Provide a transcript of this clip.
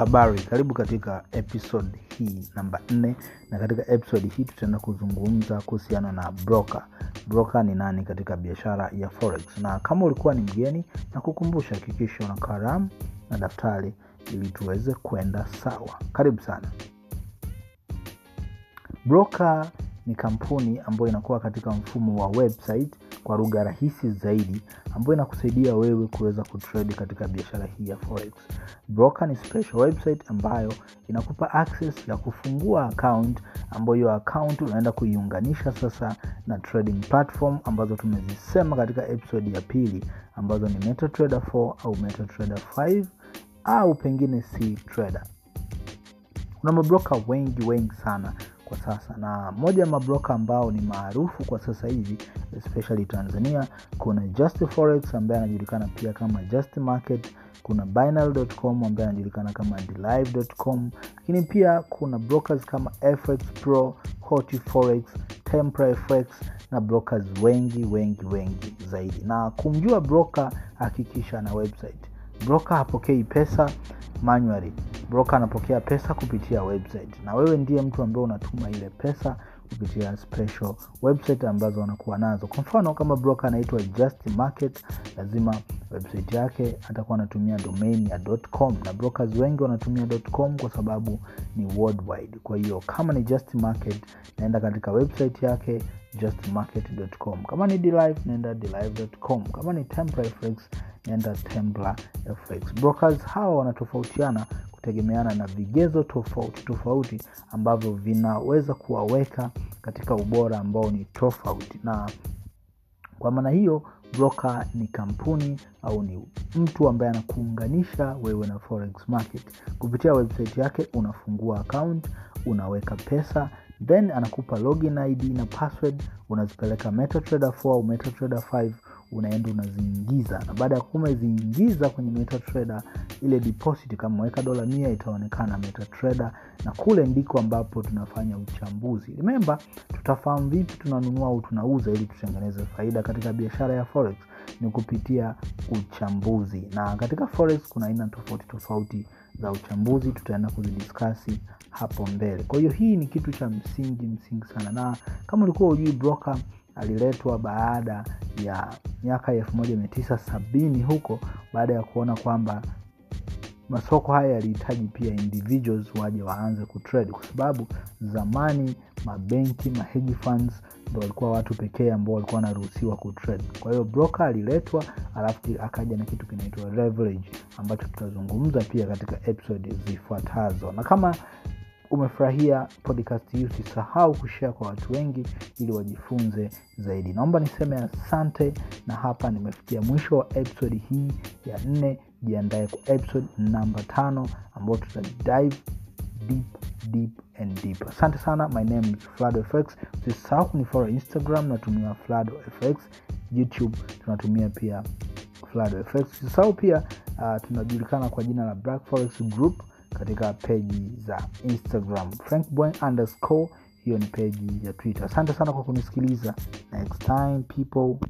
habari karibu katika episode hii namba 4 na katika episode hii tutaenda kuzungumza kuhusiana na broker. Broker ni nani katika biashara ya forex? Na kama ulikuwa ni mgeni na kukumbusha hakikisha na karamu na daftari ili tuweze kwenda sawa. Karibu sana. Broker ni kampuni ambayo inakuwa katika mfumo wa website kwa lugha rahisi zaidi ambayo inakusaidia wewe kuweza kutrade katika biashara hii ya forex. Broker ni special website ambayo inakupa access ya kufungua account ambayo account unaenda kuiunganisha sasa na trading platform ambazo tumezisema katika episode ya pili ambazo ni metatrader 4 au metatrader 5 au pengine c trader. Kuna mabroka wengi wengi sana kwa sasa. Na moja ya mabroka ambao ni maarufu kwa sasa hivi especially tanzania kuna just forex ambaye anajulikana pia kama just market kuna binal.com ambaye anajulikana kama delive.com lakini pia kuna brokers kama fx pro hotiforex forex tempra fx na brokers wengi wengi wengi zaidi. Na kumjua broker hakikisha na website. Broker hapokei pesa manually broker anapokea pesa kupitia website. Na wewe ndiye mtu ambaye unatuma ile pesa kupitia special website ambazo wanakuwa nazo. Kwa mfano kama broker anaitwa just market lazima website yake atakuwa anatumia domain ya com. Na brokers wengi wanatumia com kwa sababu ni worldwide. Kwa hiyo kama ni just market naenda katika website yake justmarket.com kama ni dlive naenda dlive.com kama ni templar fx Tembla fx brokers hawa wanatofautiana kutegemeana na vigezo tofauti tofauti ambavyo vinaweza kuwaweka katika ubora ambao ni tofauti. Na kwa maana hiyo broker ni kampuni au ni mtu ambaye anakuunganisha wewe na forex market. Kupitia website yake unafungua account unaweka pesa then anakupa login id na password unazipeleka metatrader 4 au metatrader 5 unaenda unaziingiza. Na baada ya kuwa umeziingiza kwenye metatrader ile deposit kama umeweka dola mia itaonekana metatrader na kule ndiko ambapo tunafanya uchambuzi. Remember tutafahamu vipi tunanunua au tunauza ili tutengeneze faida katika biashara ya forex? Ni kupitia uchambuzi. Na katika forex kuna aina tofauti tofauti za uchambuzi tutaenda kuzidiskasi hapo mbele. Kwa hiyo hii ni kitu cha msingi msingi sana. Na kama ulikuwa ujui broker aliletwa baada ya miaka ya 1970 huko baada ya kuona kwamba masoko haya yalihitaji pia individuals waje waanze kutrade. Kwa sababu zamani mabenki mahedge funds ndo walikuwa watu pekee ambao walikuwa wanaruhusiwa kutrade. Kwa hiyo broker aliletwa alafu akaja na kitu kinaitwa leverage ambacho tutazungumza pia katika episode zifuatazo. Na kama umefurahia podcast hii usisahau kushare kwa watu wengi ili wajifunze zaidi. Naomba niseme asante na hapa nimefikia mwisho wa episode hii ya nne. Jiandae kwa episode namba tano ambayo tuta dive deep deep and deep. Asante sana. My name is flado usisahau kunifollow instagram natumia flado youtube tunatumia pia flado usisahau pia uh, tunajulikana kwa jina la black forex group katika peji za instagram. Frankboy underscore hiyo ni peji ya twitter. Asante sana kwa kunisikiliza. Next time people